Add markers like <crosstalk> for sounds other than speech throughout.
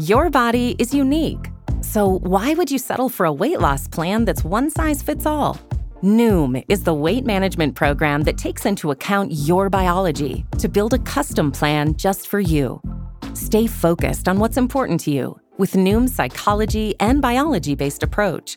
Your body is unique. So why would you settle for a weight loss plan that's one size fits all? Noom is the weight management program that takes into account your biology to build a custom plan just for you. Stay focused on what's important to you with Noom's psychology and biology based approach.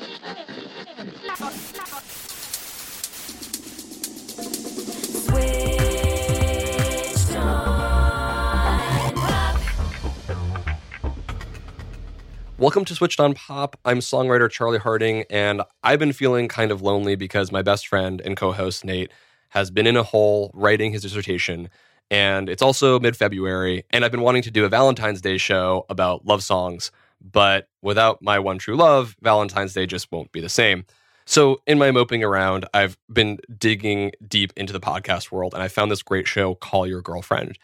Welcome to Switched on Pop. I'm songwriter Charlie Harding, and I've been feeling kind of lonely because my best friend and co host Nate has been in a hole writing his dissertation. And it's also mid February, and I've been wanting to do a Valentine's Day show about love songs. But without my one true love, Valentine's Day just won't be the same. So, in my moping around, I've been digging deep into the podcast world, and I found this great show, Call Your Girlfriend.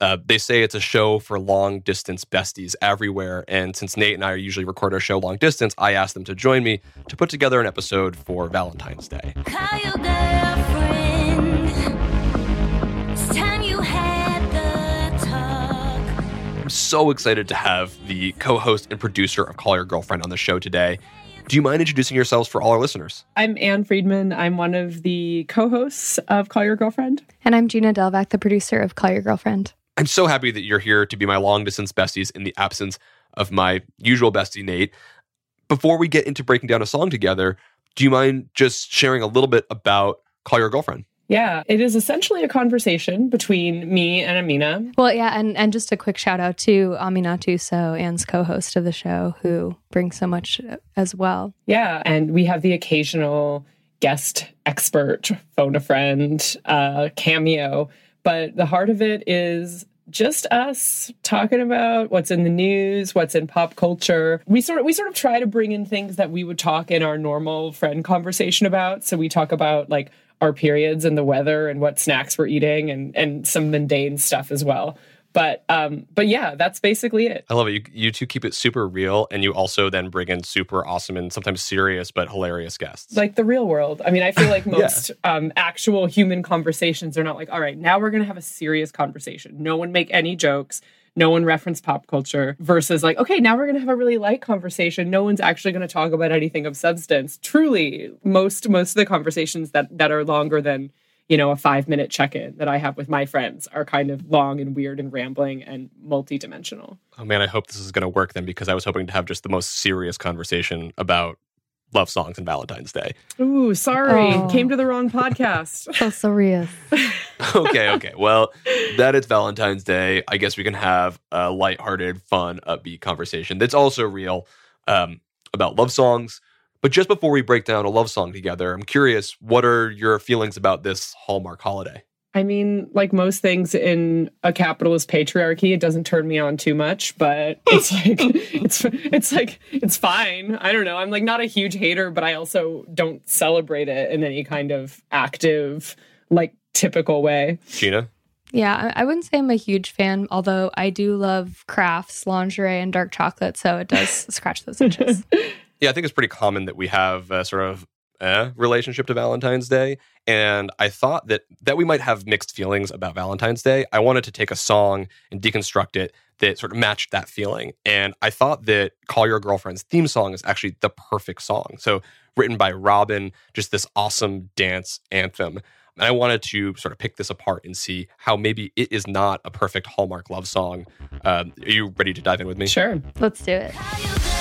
Uh, they say it's a show for long distance besties everywhere. And since Nate and I usually record our show long distance, I asked them to join me to put together an episode for Valentine's Day. I'm so excited to have the co host and producer of Call Your Girlfriend on the show today. Do you mind introducing yourselves for all our listeners? I'm Ann Friedman. I'm one of the co hosts of Call Your Girlfriend. And I'm Gina Delvac, the producer of Call Your Girlfriend. I'm so happy that you're here to be my long distance besties in the absence of my usual bestie, Nate. Before we get into breaking down a song together, do you mind just sharing a little bit about Call Your Girlfriend? Yeah, it is essentially a conversation between me and Amina. Well, yeah, and, and just a quick shout out to Aminatou Sow, Ann's co host of the show, who brings so much as well. Yeah, and we have the occasional guest expert, phone a friend, uh, cameo. But the heart of it is just us talking about what's in the news, what's in pop culture. We sort of we sort of try to bring in things that we would talk in our normal friend conversation about. So we talk about like our periods and the weather and what snacks we're eating and and some mundane stuff as well. But um, but yeah, that's basically it. I love it. You, you two keep it super real, and you also then bring in super awesome and sometimes serious but hilarious guests, like the real world. I mean, I feel like <laughs> most yeah. um, actual human conversations are not like, all right, now we're going to have a serious conversation. No one make any jokes no one referenced pop culture versus like okay now we're going to have a really light conversation no one's actually going to talk about anything of substance truly most most of the conversations that that are longer than you know a 5 minute check-in that i have with my friends are kind of long and weird and rambling and multi-dimensional oh man i hope this is going to work then because i was hoping to have just the most serious conversation about love songs and Valentine's Day. Ooh, sorry. Oh. Came to the wrong podcast. <laughs> so serious. <laughs> okay, okay. Well, that is Valentine's Day. I guess we can have a lighthearted, fun, upbeat conversation that's also real um, about love songs. But just before we break down a love song together, I'm curious, what are your feelings about this Hallmark holiday? I mean, like most things in a capitalist patriarchy, it doesn't turn me on too much, but <laughs> it's like it's it's like it's fine. I don't know. I'm like not a huge hater, but I also don't celebrate it in any kind of active, like typical way. Gina? Yeah, I wouldn't say I'm a huge fan, although I do love crafts, lingerie, and dark chocolate, so it does <laughs> scratch those itches. <laughs> Yeah, I think it's pretty common that we have a sort of eh, relationship to Valentine's Day. And I thought that that we might have mixed feelings about Valentine's Day. I wanted to take a song and deconstruct it that sort of matched that feeling. And I thought that Call Your Girlfriend's theme song is actually the perfect song. So written by Robyn, just this awesome dance anthem. And I wanted to sort of pick this apart and see how maybe it is not a perfect Hallmark love song. Um, are you ready to dive in with me? Sure. Let's do it.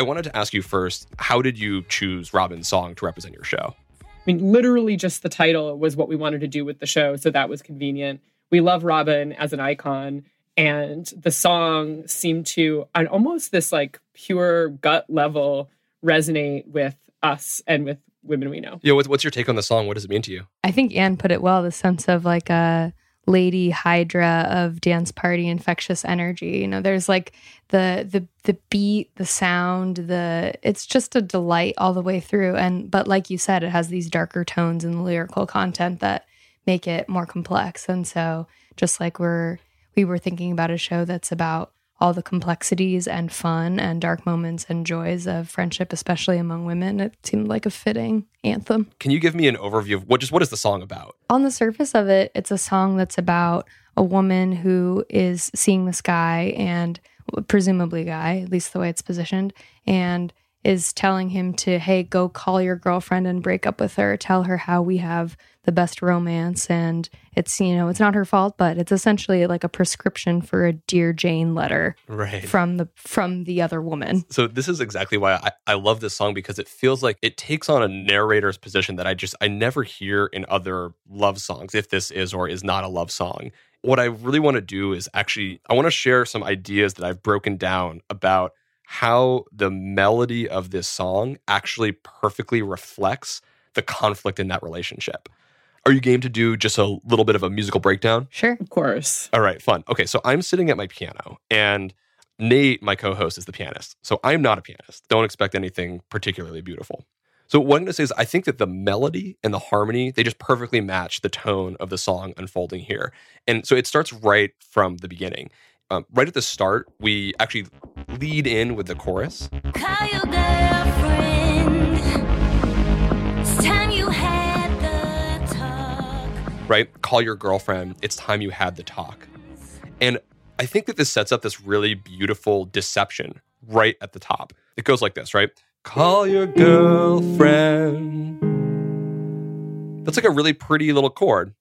I wanted to ask you first, how did you choose Robyn's song to represent your show? I mean, literally just the title was what we wanted to do with the show, so that was convenient. We love Robyn as an icon, and the song seemed to, on almost this like pure gut level, resonate with us and with women we know. Yeah, what's, what's your take on the song? What does it mean to you? I think Ann put it well the sense of like a lady hydra of dance party infectious energy. You know there's like the the the beat the sound the it's just a delight all the way through. And but like you said it has these darker tones the lyrical content that make it more complex. And so just like we're we were thinking about a show that's about all the complexities and fun and dark moments and joys of friendship, especially among women. It seemed like a fitting anthem. Can you give me an overview of what just what is the song about? On the surface of it, it's a song that's about a woman who is seeing the sky and presumably guy, at least the way it's positioned, and is telling him to, hey, go call your girlfriend and break up with her. Tell her how we have the best romance. And it's, you know, it's not her fault, but it's essentially like a prescription for a Dear Jane letter Right. from the from the other woman. So this is exactly why I, I love this song because it feels like it takes on a narrator's position that I just I never hear in other love songs if this is or is not a love song. What I really want to do is actually I want to share some ideas that I've broken down about how the melody of this song actually perfectly reflects the conflict in that relationship. Are you game to do just a little bit of a musical breakdown? Sure. Of course. All right, fun. Okay, so I'm sitting at my piano and Nate, my co host, is the pianist. So I'm not a pianist. Don't expect anything particularly beautiful. So what I'm going to say is I think that the melody and the harmony, they just perfectly match the tone of the song unfolding here. And so it starts right from the beginning. Um, right at the start, we actually lead in with the chorus. Call your girlfriend. It's time you had the talk. right? Call your girlfriend. It's time you had the talk. And I think that this sets up this really beautiful deception right at the top. It goes like this, right? Call your girlfriend. That's like a really pretty little chord.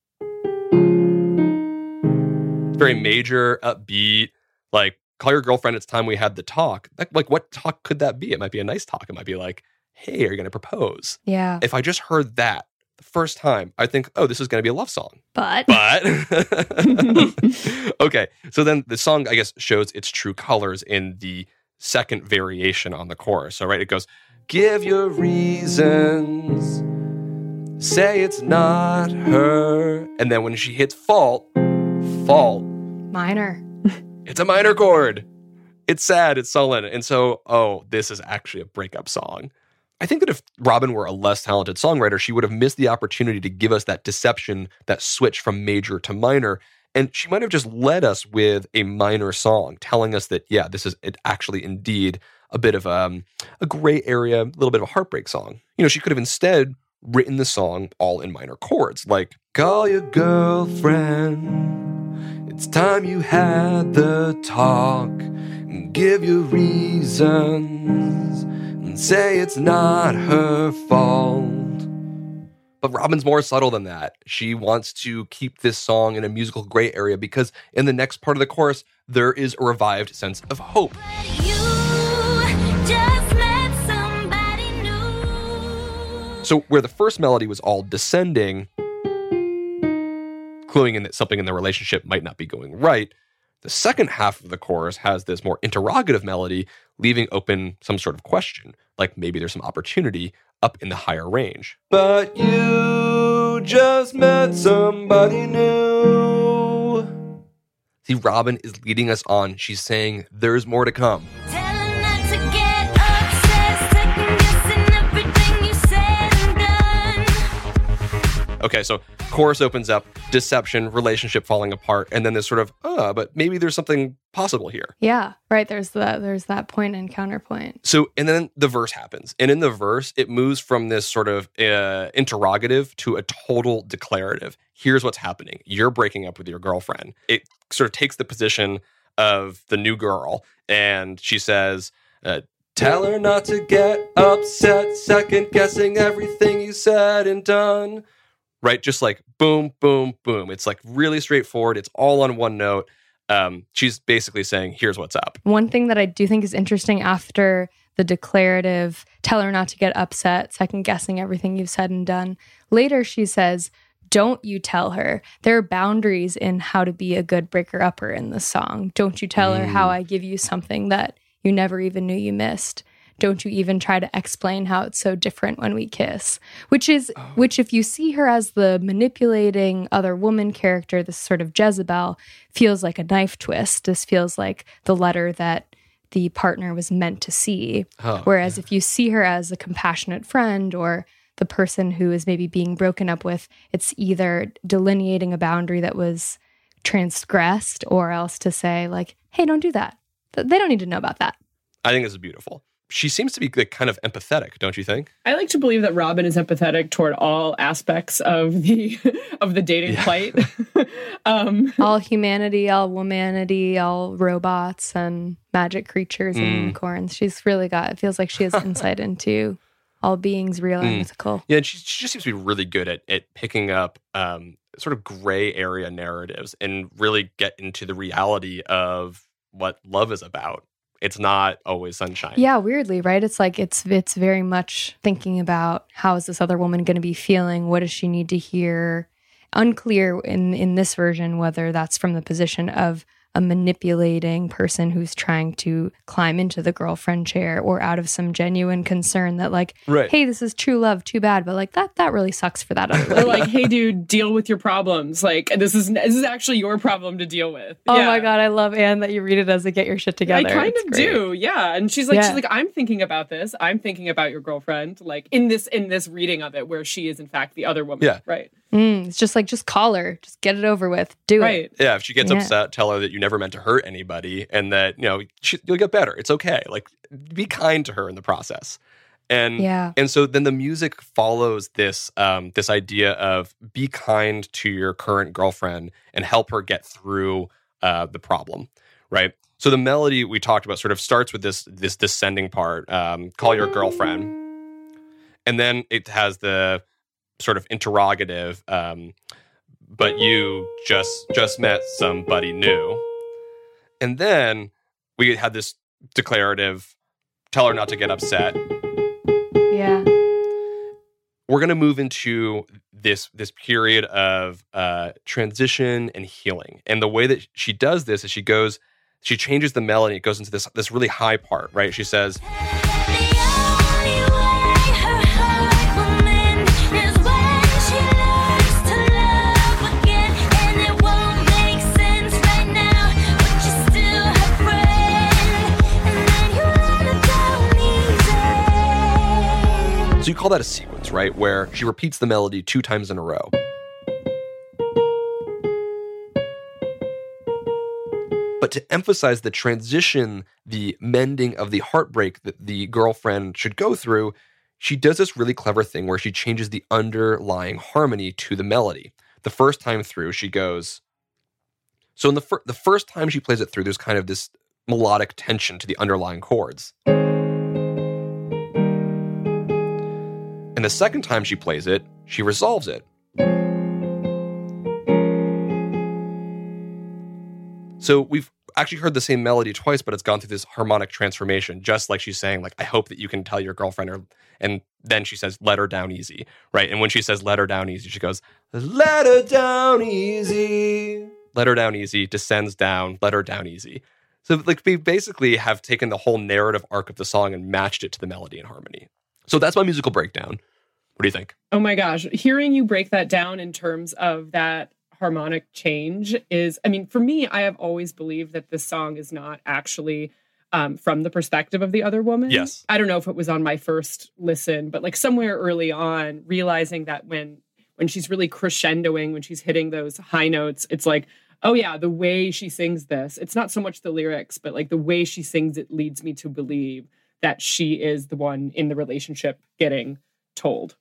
Very major, upbeat, like call your girlfriend, it's time we had the talk. Like, like what talk could that be? It might be a nice talk. It might be like, hey, are you gonna propose? Yeah. If I just heard that the first time, I think, oh, this is going to be a love song. But But <laughs> <laughs> okay, so then the song, I guess, shows its true colors in the second variation on the chorus. So right, it goes, "Give your reasons, say it's not her," and then when she hits fault, minor. <laughs> it's a minor chord. It's sad, it's sullen. And so, oh, this is actually a breakup song. I think that if Robyn were a less talented songwriter, she would have missed the opportunity to give us that deception, that switch from major to minor. And she might have just led us with a minor song, telling us that, yeah, this is it actually indeed a bit of um, a gray area, a little bit of a heartbreak song. You know, she could have instead written the song all in minor chords, like, Call your girlfriend. It's time you had the talk. Give your reasons and say it's not her fault. But Robyn's more subtle than that. She wants to keep this song in a musical gray area because in the next part of the chorus, there is a revived sense of hope. You just met somebody new. So, where the first melody was all descending, cluing in that something in the relationship might not be going right, the second half of the chorus has this more interrogative melody, leaving open some sort of question, like maybe there's some opportunity up in the higher range. But you just met somebody new. See, Robyn is leading us on. She's saying there's more to come. Okay, so chorus opens up, deception, relationship falling apart, and then this sort of, uh, but maybe there's something possible here. Yeah. Right. There's that there's that point and counterpoint. So, and then the verse happens. And in the verse, it moves from this sort of uh, interrogative to a total declarative. Here's what's happening you're breaking up with your girlfriend. It sort of takes the position of the new girl, and she says, uh, Tell her not to get upset, second guessing everything you said and done. Right? Just like boom, boom, boom. It's like really straightforward. It's all on one note. Um, she's basically saying, Here's what's up. One thing that I do think is interesting after the declarative, tell her not to get upset, second guessing everything you've said and done. Later, she says, don't you tell her. There are boundaries in how to be a good breaker upper in the song. Don't you tell her how I give you something that you never even knew you missed. Don't you even try to explain how it's so different when we kiss. Which is, which, if you see her as the manipulating other woman character, this sort of Jezebel, feels like a knife twist. This feels like the letter that the partner was meant to see. Oh, Whereas if you see her as a compassionate friend or the person who is maybe being broken up with, it's either delineating a boundary that was transgressed or else to say, like, hey, don't do that. They don't need to know about that. I think this is beautiful. She seems to be like, kind of empathetic, don't you think? I like to believe that Robyn is empathetic toward all aspects of the <laughs> of the dating Yeah. plight. <laughs> <laughs> um, all humanity, all womanity, all robots and magic creatures and Mm. unicorns. She's really got, it feels like she has insight into all beings, real and Mm. mythical. Yeah, and she, she just seems to be really good at, at picking up um, sort of gray area narratives and really get into the reality of what love is about. It's not always sunshine. Yeah, weirdly, right? It's like it's it's very much thinking about how is this other woman going to be feeling? What does she need to hear? Unclear in in this version whether that's from the position of a manipulating person who's trying to climb into the girlfriend chair or out of some genuine concern that like, Right. hey, this is true love, too bad, but like that that really sucks for that other or like, hey, dude, deal with your problems. Like, this is this is actually your problem to deal with. Oh Yeah. my god, I love Ann that you read it as a get your shit together. I kind It's of great. do, yeah. And she's like, Yeah. she's like, I'm thinking about this. I'm thinking about your girlfriend. Like in this in this reading of it, where she is in fact the other woman. Yeah. right, Mm, it's just like just call her, just get it over with, do it. right. Yeah, if she gets Yeah. upset, tell her that you never meant to hurt anybody and that, you know, she, you'll get better. It's okay. Like, be kind to her in the process. And Yeah. and so then the music follows this um, this idea of be kind to your current girlfriend and help her get through uh, the problem, right? So the melody we talked about sort of starts with this this descending part, um, call your girlfriend, and then it has the sort of interrogative, um, but you just just met somebody new, and then we had this declarative, tell her not to get upset, Yeah. we're going to move into this this period of uh, transition and healing. And the way that she does this is she goes, she changes the melody. It goes into this this really high part, right? She says, The call that a sequence, right? Where she repeats the melody two times in a row. But to emphasize the transition, the mending of the heartbreak that the girlfriend should go through, she does this really clever thing where she changes the underlying harmony to the melody. The first time through, she goes. So in the fir- the first time she plays it through, there's kind of this melodic tension to the underlying chords. And the second time she plays it, she resolves it. So we've actually heard the same melody twice, but it's gone through this harmonic transformation, just like she's saying, like, I hope that you can tell your girlfriend or and then she says, let her down easy. Right. And when she says let her down easy, she goes, Let her down easy. Let her down easy, descends down, let her down easy. So like we basically have taken the whole narrative arc of the song and matched it to the melody and harmony. So that's my musical breakdown. What do you think? Oh my gosh, hearing you break that down in terms of that harmonic change is, I mean, for me, I have always believed that this song is not actually um, from the perspective of the other woman. Yes. I don't know if it was on my first listen, but like somewhere early on, realizing that when when she's really crescendoing, when she's hitting those high notes, it's like, oh yeah, the way she sings this, it's not so much the lyrics, but like the way she sings it leads me to believe that she is the one in the relationship getting told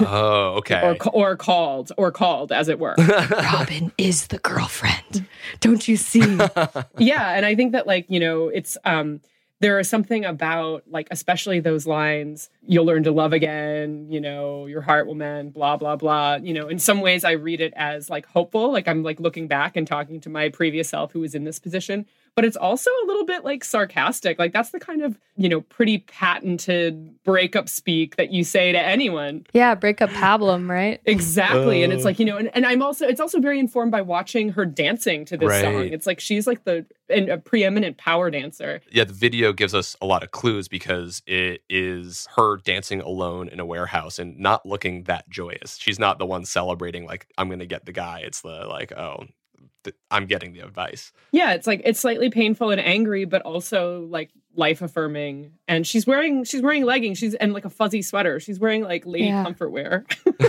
Oh, <laughs> okay. or or called or called as it were. <laughs> Robyn is the girlfriend. Don't you see? <laughs> yeah, and I think that like, you know, it's um there is something about like especially those lines you'll learn to love again you know your heart will mend blah blah blah you know in some ways i read it as like hopeful like i'm like looking back and talking to my previous self who was in this position but it's also a little bit like sarcastic. Like that's the kind of, you know, pretty patented breakup speak that you say to anyone. Yeah, breakup pablum, right? Exactly. and it's like, you know, and, and I'm also it's also very informed by watching her dancing to this Right. song. It's like she's like the an, a preeminent power dancer. Yeah, the video gives us a lot of clues because it is her dancing alone in a warehouse and not looking that joyous. She's not the one celebrating like I'm going to get the guy. It's the like, oh, th- I'm getting the advice. Yeah, it's like it's slightly painful and angry, but also like life affirming. And she's wearing she's wearing leggings. She's and like a fuzzy sweater. She's wearing like lady Yeah. comfort wear.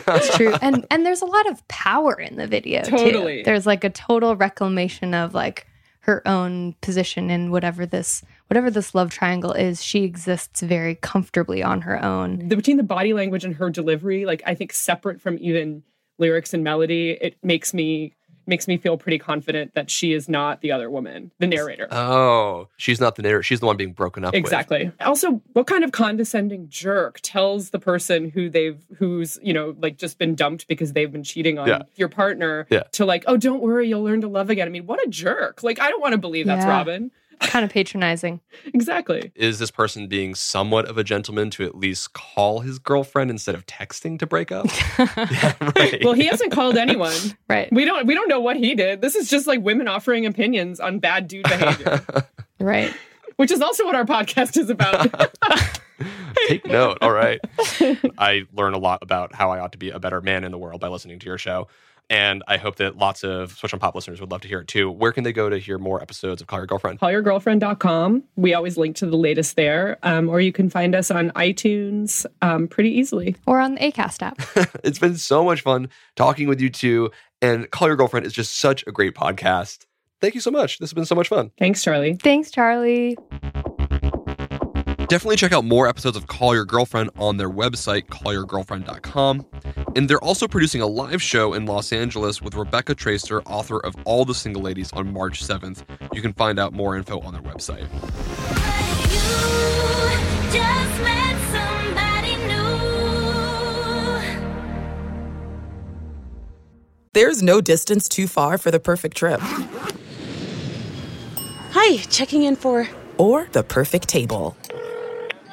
That's true. <laughs> And and there's a lot of power in the video. too. Totally. There's like a total reclamation of like her own position in whatever this whatever this love triangle is. She exists very comfortably on her own. the, between the body language and her delivery, like I think separate from even lyrics and melody, it makes me makes me feel pretty confident that she is not the other woman, the narrator. Oh, she's not the narrator. She's the one being broken up with. Exactly. Also, what kind of condescending jerk tells the person who they've who's, you know, like just been dumped because they've been cheating on Yeah. your partner Yeah. to like, "Oh, don't worry, you'll learn to love again." I mean, what a jerk. Like I don't want to believe that's Yeah. Robyn. Kind of patronizing. Exactly. Is this person being somewhat of a gentleman to at least call his girlfriend instead of texting to break up? <laughs> yeah, <laughs> right. Well, he hasn't called anyone. Right. We don't we don't know what he did. This is just like women offering opinions on bad dude behavior, <laughs> Right. which is also what our podcast is about. Take note. All right. I learn a lot about how I ought to be a better man in the world by listening to your show. And I hope that lots of Switch on Pop listeners would love to hear it too. Where can they go to hear more episodes of Call Your Girlfriend? callyourgirlfriend.com. We always link to the latest there. Um, or you can find us on iTunes um, pretty easily. Or on the ACAST app. <laughs> It's been so much fun talking with you two. And Call Your Girlfriend is just such a great podcast. Thank you so much. This has been so much fun. Thanks, Charlie. Thanks, Charlie. Definitely check out more episodes of Call Your Girlfriend on their website, callyourgirlfriend.com. And they're also producing a live show in Los Angeles with Rebecca Traister, author of All the Single Ladies, on March 7th. You can find out more info on their website. You just met somebody new. There's no distance too far for the perfect trip Hi, checking in for. or the perfect table.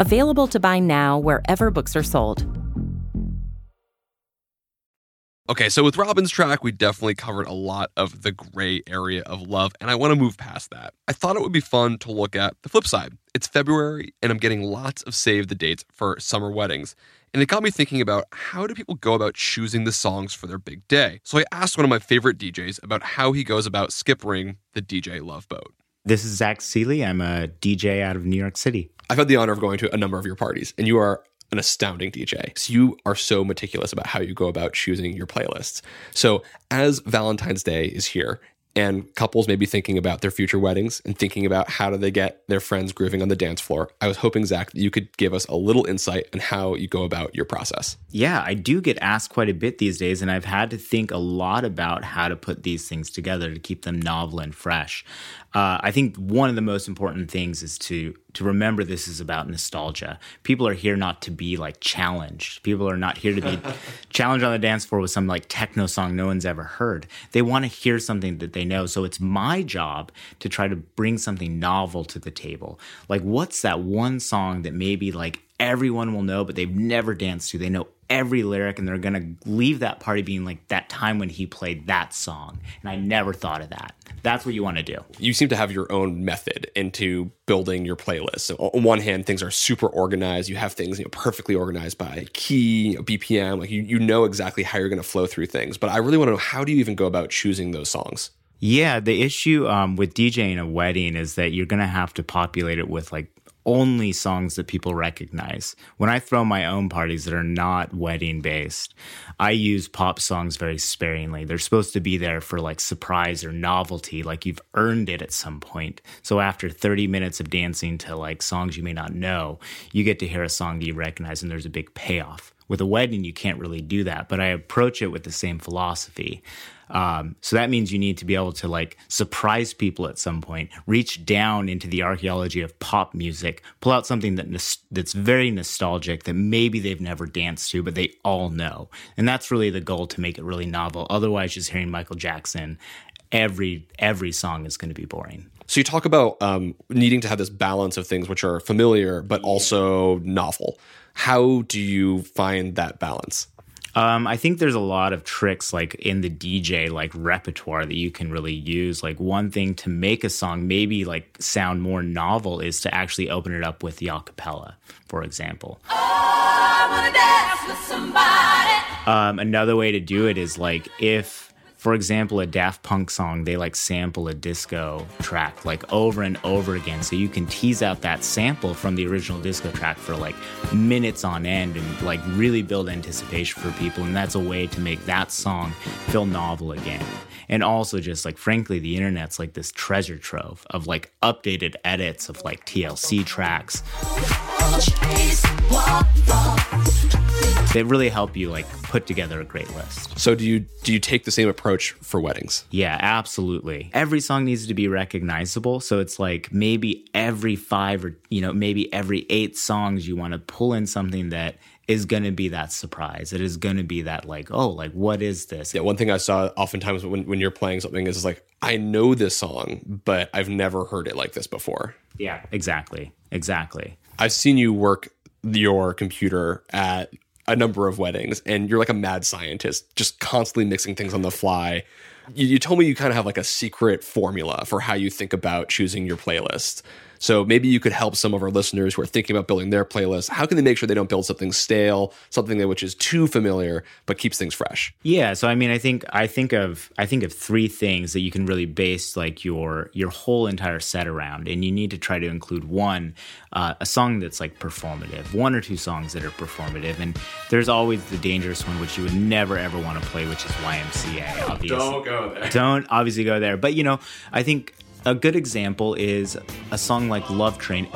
Available to buy now wherever books are sold. Okay, so with Robyn's track, we definitely covered a lot of the gray area of love, and I want to move past that. I thought it would be fun to look at the flip side. It's February, and I'm getting lots of save the dates for summer weddings. And it got me thinking about how do people go about choosing the songs for their big day? So I asked one of my favorite DJs about how he goes about skippering the DJ Love Boat. This is Zach Seely. I'm a DJ out of New York City. I've had the honor of going to a number of your parties, and you are an astounding DJ. So you are so meticulous about how you go about choosing your playlists. So as Valentine's Day is here, and couples may be thinking about their future weddings and thinking about how do they get their friends grooving on the dance floor, I was hoping Zach that you could give us a little insight on how you go about your process. Yeah, I do get asked quite a bit these days, and I've had to think a lot about how to put these things together to keep them novel and fresh. uh, I think one of the most important things is to to remember this is about nostalgia. People are here not to be like challenged. People are not here to be <laughs> challenged on the dance floor with some like techno song no one's ever heard. They want to hear something that they know. So it's my job to try to bring something novel to the table. Like what's that one song that maybe like everyone will know, but they've never danced to. They know every lyric and they're going to leave that party being like that time when he played that song. And I never thought of that. That's what you want to do. You seem to have your own method into building your playlist. So on one hand, things are super organized. You have things you know, perfectly organized by key, you know, BPM. Like you, you know exactly how you're going to flow through things. But I really want to know how do you even go about choosing those songs? Yeah, the issue um, with DJing a wedding is that you're going to have to populate it with like only songs that people recognize. When I throw my own parties that are not wedding based, I use pop songs very sparingly. They're supposed to be there for like surprise or novelty, like you've earned it at some point. So after 30 minutes of dancing to like songs you may not know, you get to hear a song that you recognize and there's a big payoff. With a wedding, you can't really do that, but I approach it with the same philosophy. Um, so that means you need to be able to like surprise people at some point, reach down into the archaeology of pop music, pull out something that nos- that's very nostalgic that maybe they've never danced to, but they all know. And that's really the goal to make it really novel. Otherwise, just hearing Michael Jackson, every every song is going to be boring. So you talk about um, needing to have this balance of things which are familiar but also novel. How do you find that balance? Um, I think there's a lot of tricks like in the DJ like repertoire that you can really use. Like one thing to make a song maybe like sound more novel is to actually open it up with the acapella, for example. Um, another way to do it is like if, for example, a Daft Punk song, they like sample a disco track like over and over again. So you can tease out that sample from the original disco track for like minutes on end and like really build anticipation for people. And that's a way to make that song feel novel again. And also, just like frankly, the internet's like this treasure trove of like updated edits of like TLC tracks that really help you like put together a great list. So do you do you take the same approach for weddings? Yeah, absolutely. Every song needs to be recognizable. So it's like maybe every five or, you know, maybe every eight songs, you want to pull in something that is going to be that surprise. It is going to be that, like, oh, like, what is this? Yeah, one thing I saw oftentimes when, when you're playing something is, like, I know this song, but I've never heard it like this before. Yeah, exactly. Exactly. I've seen you work your computer at a number of weddings, and you're like a mad scientist, just constantly mixing things on the fly. You, you told me you kind of have like a secret formula for how you think about choosing your playlist. So maybe you could help some of our listeners who are thinking about building their playlist. How can they make sure they don't build something stale, something that which is too familiar but keeps things fresh? Yeah, so I mean, I think I think of I think of three things that you can really base like your your whole entire set around, and you need to try to include one, uh, a song that's like performative, one or two songs that are performative, and there's always the dangerous one which you would never ever want to play, which is YMCA. Obviously, don't go there. don't obviously go there, but you know, I think a good example is a song like Love Train.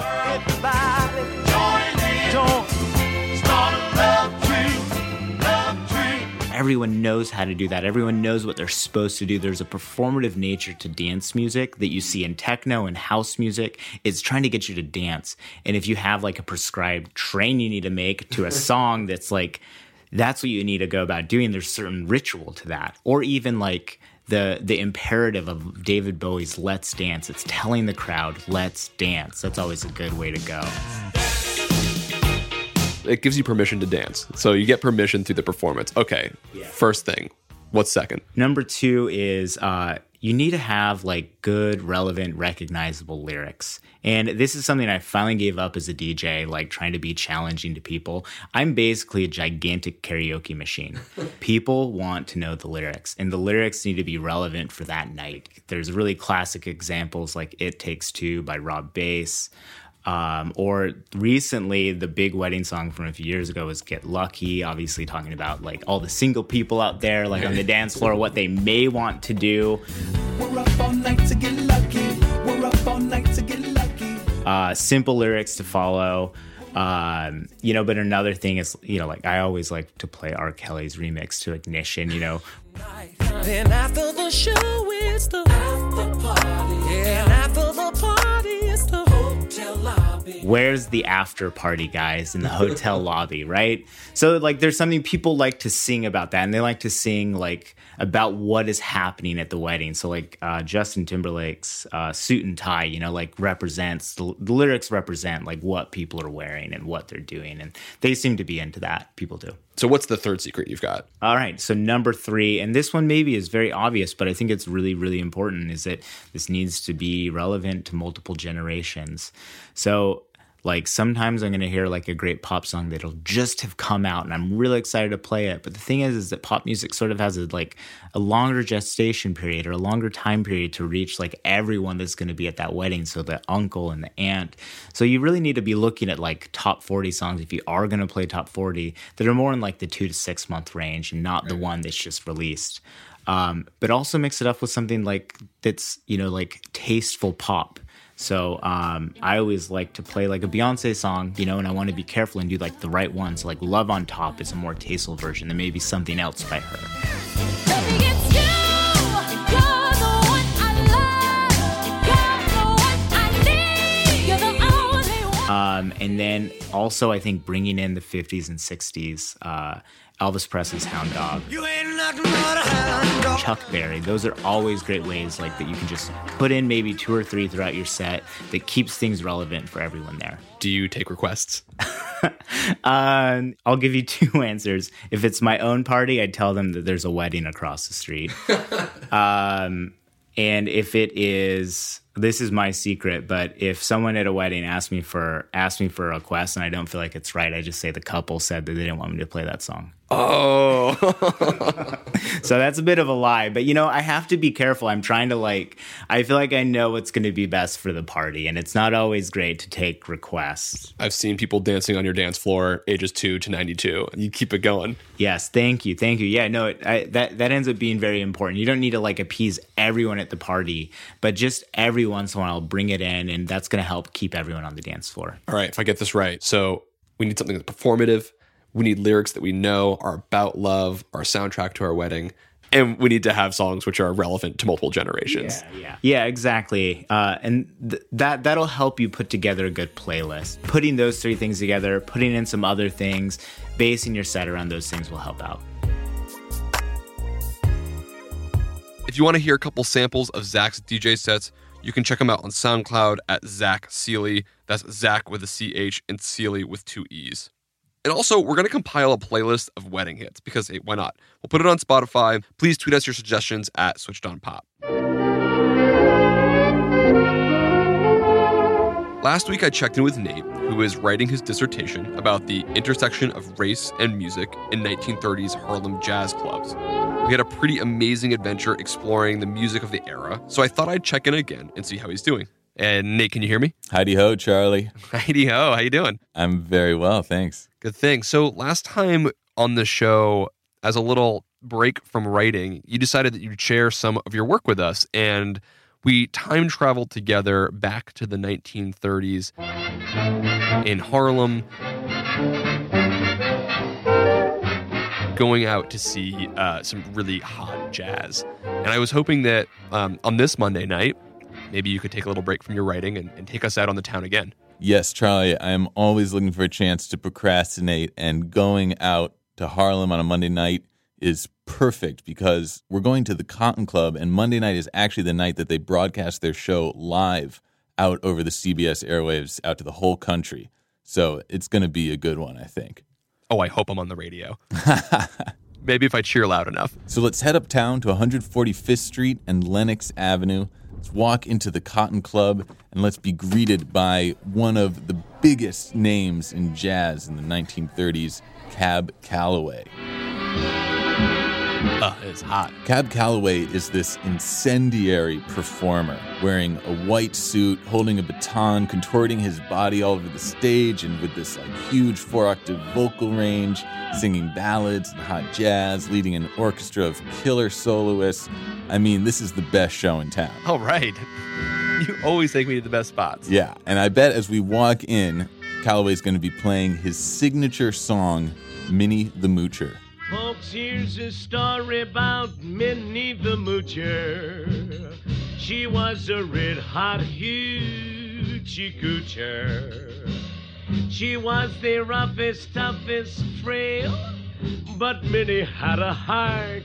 Everyone knows how to do that. Everyone knows what they're supposed to do. There's a performative nature to dance music that you see in techno and house music. It's trying to get you to dance. And if you have like a prescribed train you need to make to a <laughs> song that's like, that's what you need to go about doing. There's certain ritual to that. Or even like the the imperative of David Bowie's "Let's Dance." It's telling the crowd, "Let's dance." That's always a good way to go. It gives you permission to dance. So you get permission through the performance. Okay. First thing. What's second? Number two is uh, you need to have like good, relevant, recognizable lyrics. And this is something I finally gave up as a DJ, like trying to be challenging to people. I'm basically a gigantic karaoke machine. <laughs> people want to know the lyrics, and the lyrics need to be relevant for that night. There's really classic examples like It Takes Two by Rob Base. Um, or recently, the big wedding song from a few years ago was Get Lucky, obviously talking about like all the single people out there, like on the dance floor, what they may want to do. We're up all night to get lucky. We're up all night to get lucky. uh, simple lyrics to follow. Um, you know, but another thing is, you know, like I always like to play R. Kelly's remix to Ignition, you know, where's the after party guys in the hotel <laughs> lobby, right? So like there's something people like to sing about that and they like to sing like about what is happening at the wedding. So like uh, Justin Timberlake's uh, suit and tie, you know, like represents the, the lyrics represent like what people are wearing and what they're doing, and they seem to be into that. People do. So what's the third secret you've got? All right. So number three, and this one maybe is very obvious, but I think it's really, really important, is that this needs to be relevant to multiple generations. So like sometimes I'm gonna hear like a great pop song that'll just have come out and I'm really excited to play it. But the thing is is that pop music sort of has a like a longer gestation period or a longer time period to reach like everyone that's gonna be at that wedding. So the uncle and the aunt. So you really need to be looking at like top 40 songs if you are gonna play top 40 that are more in like the two to six month range and not the one that's just released. Um, but also mix it up with something like that's, you know, like tasteful pop. So um, I always like to play like a Beyonce song, you know, and I want to be careful and do like the right ones. So like "Love on Top" is a more tasteful version than maybe something else by her. Um, and then also, I think bringing in the 50s and 60s, uh, Elvis Presley's Hound Dog, Chuck Berry. Those are always great ways like that you can just put in maybe two or three throughout your set that keeps things relevant for everyone there. Do you take requests? <laughs> Um, I'll give you two <laughs> answers. If it's my own party, I'd tell them that there's a wedding across the street. <laughs> um, and if it is, this is my secret. But if someone at a wedding asks me for asks me for a request and I don't feel like it's right, I just say the couple said that they didn't want me to play that song. Oh, <laughs> So that's a bit of a lie, but you know, I have to be careful. I'm trying to like, I feel like I know what's going to be best for the party, and it's not always great to take requests. I've seen people dancing on your dance floor, ages two to ninety-two. You keep it going. Yes, thank you, thank you. Yeah, no, it, I, that that ends up being very important. You don't need to like appease everyone at the party, but just every once in a while, bring it in, and that's going to help keep everyone on the dance floor. All right, if I get this right, so we need something that's performative. We need lyrics that we know are about love, our soundtrack to our wedding, and we need to have songs which are relevant to multiple generations. Yeah, yeah, exactly. Uh, and th- that that'll help you put together a good playlist. Putting those three things together, putting in some other things, basing your set around those things will help out. If you want to hear a couple samples of Zach's DJ sets, you can check them out on SoundCloud at Zach Seely. That's Zach with a CH and Seely with two E's. And also, we're going to compile a playlist of wedding hits because, hey, why not? We'll put it on Spotify. Please tweet us your suggestions at Switched On Pop. Last week, I checked in with Nate, who is writing his dissertation about the intersection of race and music in 1930s Harlem jazz clubs. We had a pretty amazing adventure exploring the music of the era, so I thought I'd check in again and see how he's doing. And Nate, can you hear me? Hi-de-ho, Charlie. <laughs> Hi-de-ho, how you doing? I'm very well, thanks. Good thing. So last time on the show, as a little break from writing, you decided that you'd share some of your work with us, and we time traveled together back to the 1930s in Harlem, going out to see uh, some really hot jazz. And I was hoping that um, on this Monday night, maybe you could take a little break from your writing and, and take us out on the town again. Yes, Charlie, I am always looking for a chance to procrastinate, and going out to Harlem on a Monday night is perfect because we're going to the Cotton Club, and Monday night is actually the night that they broadcast their show live out over the CBS airwaves out to the whole country. So it's going to be a good one, I think. Oh, I hope I'm on the radio. <laughs> maybe if I cheer loud enough. So let's head uptown to 145th Street and Lenox Avenue. Let's walk into the Cotton Club and let's be greeted by one of the biggest names in jazz in the 1930s, Cab Calloway. Uh, <laughs> it's hot. Cab Calloway is this incendiary performer wearing a white suit, holding a baton, contorting his body all over the stage, and with this like huge four octave vocal range, singing ballads and hot jazz, leading an orchestra of killer soloists. I mean, this is the best show in town. All right. <laughs> You always take me to the best spots. Yeah, and I bet as we walk in, Calloway's going to be playing his signature song, Minnie the Moocher. Folks, here's a story about Minnie the Moocher. She was a red hot, hoochie coocher. She was the roughest, toughest, frail, but Minnie had a heart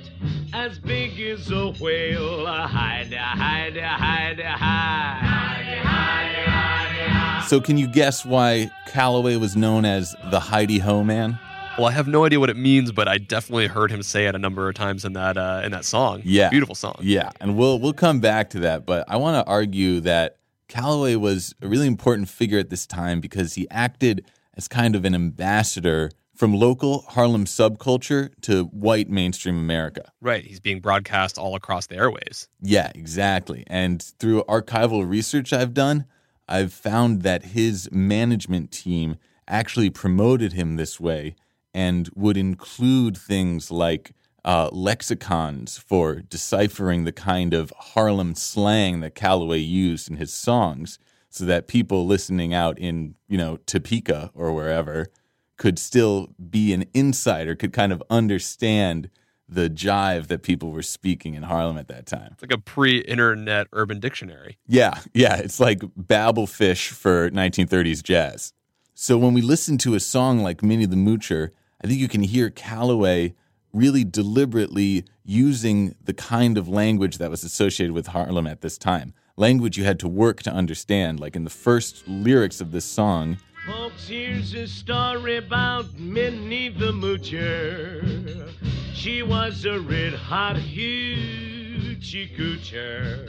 as big as a whale. Hide, hide, hide, hide. So, can you guess why Calloway was known as the Hi-De-Ho Man? Well, I have no idea what it means, but I definitely heard him say it a number of times in that uh, in that song. Yeah, beautiful song. Yeah, and we'll we'll come back to that, but I want to argue that Calloway was a really important figure at this time because he acted as kind of an ambassador from local Harlem subculture to white mainstream America. Right, he's being broadcast all across the airways. Yeah, exactly. And through archival research I've done, I've found that his management team actually promoted him this way and would include things like uh, lexicons for deciphering the kind of Harlem slang that Calloway used in his songs so that people listening out in, you know, Topeka or wherever could still be an insider, could kind of understand the jive that people were speaking in Harlem at that time. It's like a pre-internet urban dictionary. Yeah, yeah, it's like Babelfish for 1930s jazz. So when we listen to a song like Minnie the Moocher, I think you can hear Calloway really deliberately using the kind of language that was associated with Harlem at this time. Language you had to work to understand. Like in the first lyrics of this song, Folks, here's a story about Minnie the Moocher. She was a red hot hoochie coocher.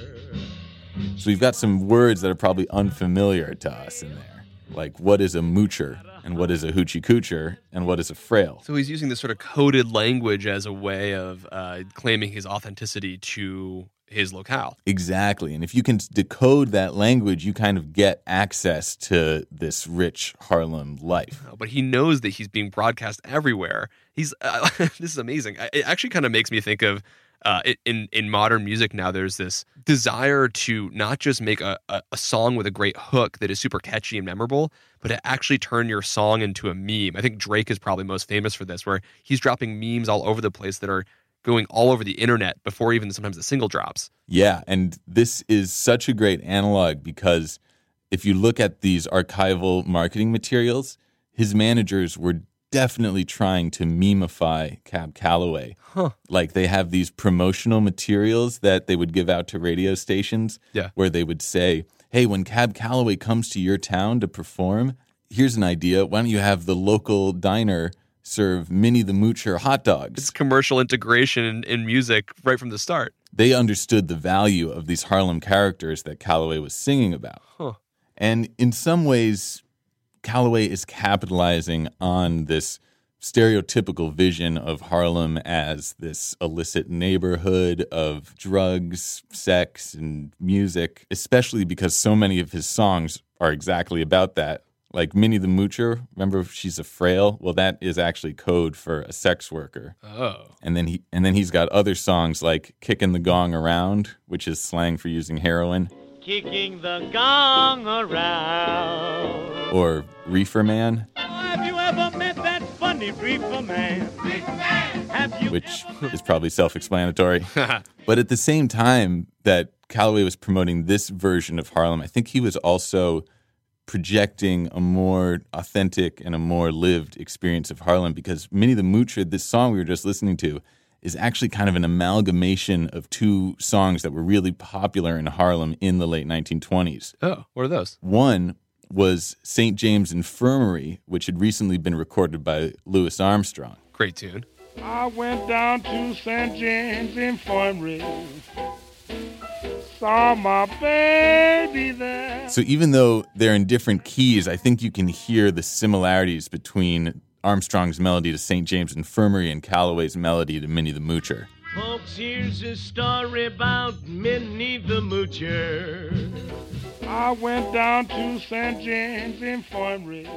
so we've got some words that are probably unfamiliar to us in there. Like what is a moocher and what is a hoochie coocher and what is a frail. So he's using this sort of coded language as a way of uh, claiming his authenticity to his locale. Exactly. And if you can decode that language, you kind of get access to this rich Harlem life. Uh, But he knows that he's being broadcast everywhere. He's uh, <laughs> this is amazing. It actually kind of makes me think of uh, in in modern music now. There's this desire to not just make a, a, song with a great hook that is super catchy and memorable, but to actually turn your song into a meme. I think Drake is probably most famous for this, where he's dropping memes all over the place that are going all over the internet before even sometimes the single drops. Yeah. And this is such a great analog because if you look at these archival marketing materials, his managers were definitely trying to memify Cab Calloway. Huh. Like they have these promotional materials that they would give out to radio stations Yeah. where they would say, Hey, when Cab Calloway comes to your town to perform, here's an idea. Why don't you have the local diner serve Minnie the Moocher hot dogs? It's commercial integration in, in music right from the start. they understood the value of these Harlem characters that Calloway was singing about. Huh. And in some ways, Calloway is capitalizing on this stereotypical vision of Harlem as this illicit neighborhood of drugs, sex, and music, especially because so many of his songs are exactly about that. Like Minnie the Moocher, remember she's a frail? Well, that is actually code for a sex worker. Oh. And then he and then he's got other songs like Kicking the Gong Around, which is slang for using heroin, Kicking the gong around. or Reefer Man, Have you ever met that funny reefer man? Have you which <laughs> is probably self-explanatory. <laughs> but at the same time that Calloway was promoting this version of Harlem, I think he was also projecting a more authentic and a more lived experience of Harlem because Minnie the Moocher, this song we were just listening to, is actually kind of an amalgamation of two songs that were really popular in Harlem in the late 1920s. Oh, what are those? One was St. James Infirmary, which had recently been recorded by Louis Armstrong. Great tune. I went down to St. James Infirmary. Saw my baby there. So even though they're in different keys, I think you can hear the similarities between Armstrong's melody to St. James Infirmary and Calloway's melody to Minnie the Moocher. Folks, here's a story about Minnie the Moocher. I went down to St. James Infirmary.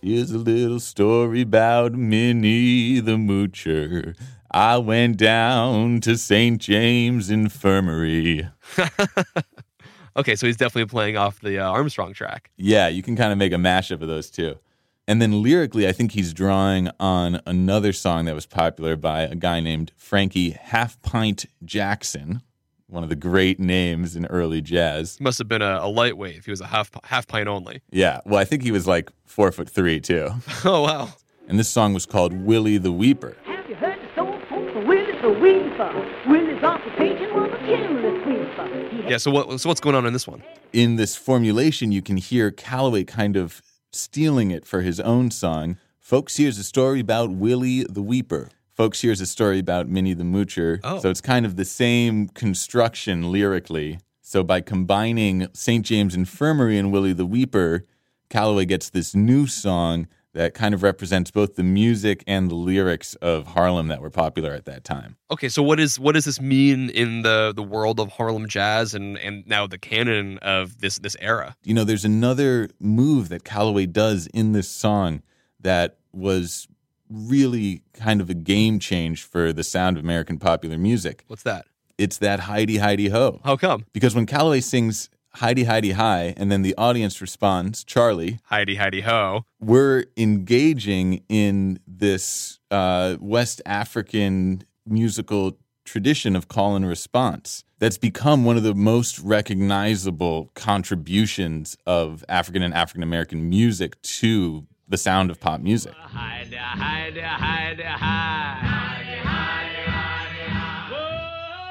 Here's a little story about Minnie the Moocher. I went down to St. James Infirmary. <laughs> Okay, so he's definitely playing off the uh, Armstrong track. Yeah, you can kind of make a mashup of those two. And then lyrically, I think he's drawing on another song that was popular by a guy named Frankie Half Pint Jackson, one of the great names in early jazz. He must have been a, a lightweight if he was a half half pint only. Yeah, well, I think he was like four foot three too. <laughs> Oh wow! And this song was called Willie the Weeper. Have you heard the story of Willie the Weeper? Willie's occupation was a chimney sweeper. He Yeah. So what? So what's going on in this one? In this formulation, you can hear Calloway kind of stealing it for his own song. Folks, here's a story about Willie the Weeper. Folks, here's a story about Minnie the Moocher. Oh. So it's kind of the same construction lyrically. So by combining St. James Infirmary and Willie the Weeper, Calloway gets this new song that kind of represents both the music and the lyrics of Harlem that were popular at that time. Okay. So what is what does this mean in the the world of Harlem jazz and and now the canon of this this era? You know, there's another move that Calloway does in this song that was really kind of a game change for the sound of American popular music. What's that? It's that Hi-de-hi-de-ho. How come? Because when Calloway sings Hi-de-hi-de-hi and then the audience responds, Charlie, Hi-de-hi-de-ho. we're engaging in this uh, West African musical tradition of call and response that's become one of the most recognizable contributions of African and African American music to the sound of pop music. Hide, hide, hide, hide.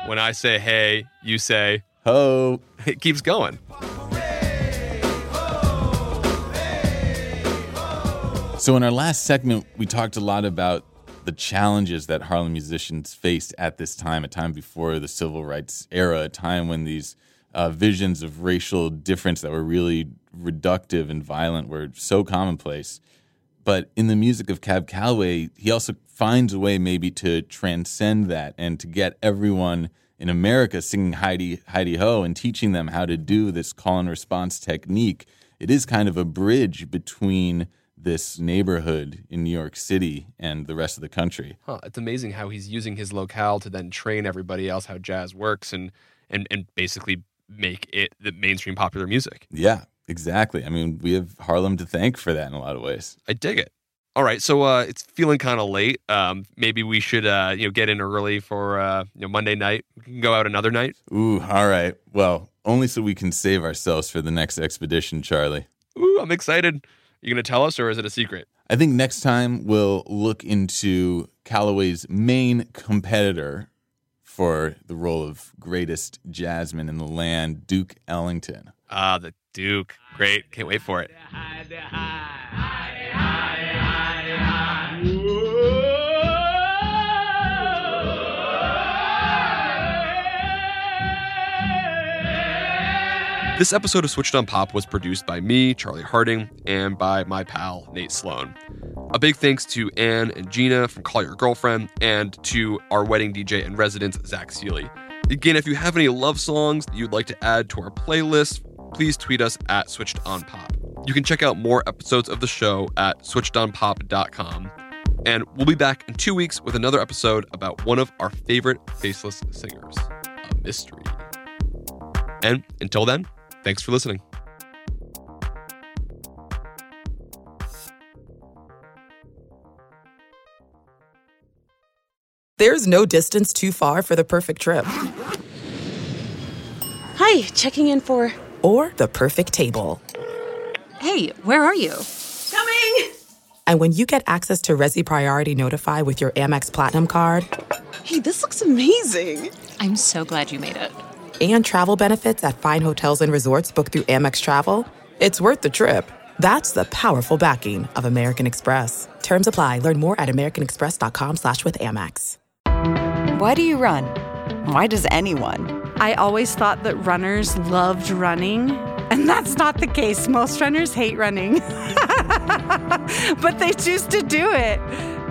When I say hey, you say ho. It keeps going. So, in our last segment, we talked a lot about the challenges that Harlem musicians faced at this time, a time before the civil rights era, a time when these uh, visions of racial difference that were really reductive and violent were so commonplace. But in the music of Cab Calloway, he also finds a way maybe to transcend that and to get everyone in America singing Hi-de-hi-de-ho and teaching them how to do this call and response technique. It is kind of a bridge between this neighborhood in New York City and the rest of the country. Huh, it's amazing how he's using his locale to then train everybody else how jazz works and and and basically make it the mainstream popular music. Yeah, exactly. I mean, we have Harlem to thank for that in a lot of ways. I dig it. All right, so uh, it's feeling kind of late. Um, maybe we should uh, you know get in early for uh, you know Monday night. We can go out another night. Ooh, all right. Well, only so we can save ourselves for the next expedition, Charlie. Ooh, I'm excited. Are You gonna tell us, or is it a secret? I think next time we'll look into Calloway's main competitor for the role of greatest jazzman in the land, Duke Ellington. Ah, the Duke. Great. Can't wait for it. This episode of Switched on Pop was produced by me, Charlie Harding, and by my pal, Nate Sloan. A big thanks to Ann and Gina from Call Your Girlfriend, and to our wedding DJ and residence, Zach Seely. Again, if you have any love songs you'd like to add to our playlist, please tweet us at Switched on Pop. You can check out more episodes of the show at switchedonpop.com. And we'll be back in two weeks with another episode about one of our favorite faceless singers, a mystery. And until then, thanks for listening. There's no distance too far for the perfect trip. Hi, checking in for. Or the perfect table. Hey, where are you? Coming! And when you get access to Resy Priority Notify with your Amex Platinum card Hey, this looks amazing. I'm so glad you made it. And travel benefits at fine hotels and resorts booked through Amex Travel, it's worth the trip. That's the powerful backing of American Express. Terms apply. Learn more at americanexpress.com slash with Amex. Why do you run? Why does anyone? I always thought that runners loved running, and that's not the case. Most runners hate running, <laughs> but they choose to do it.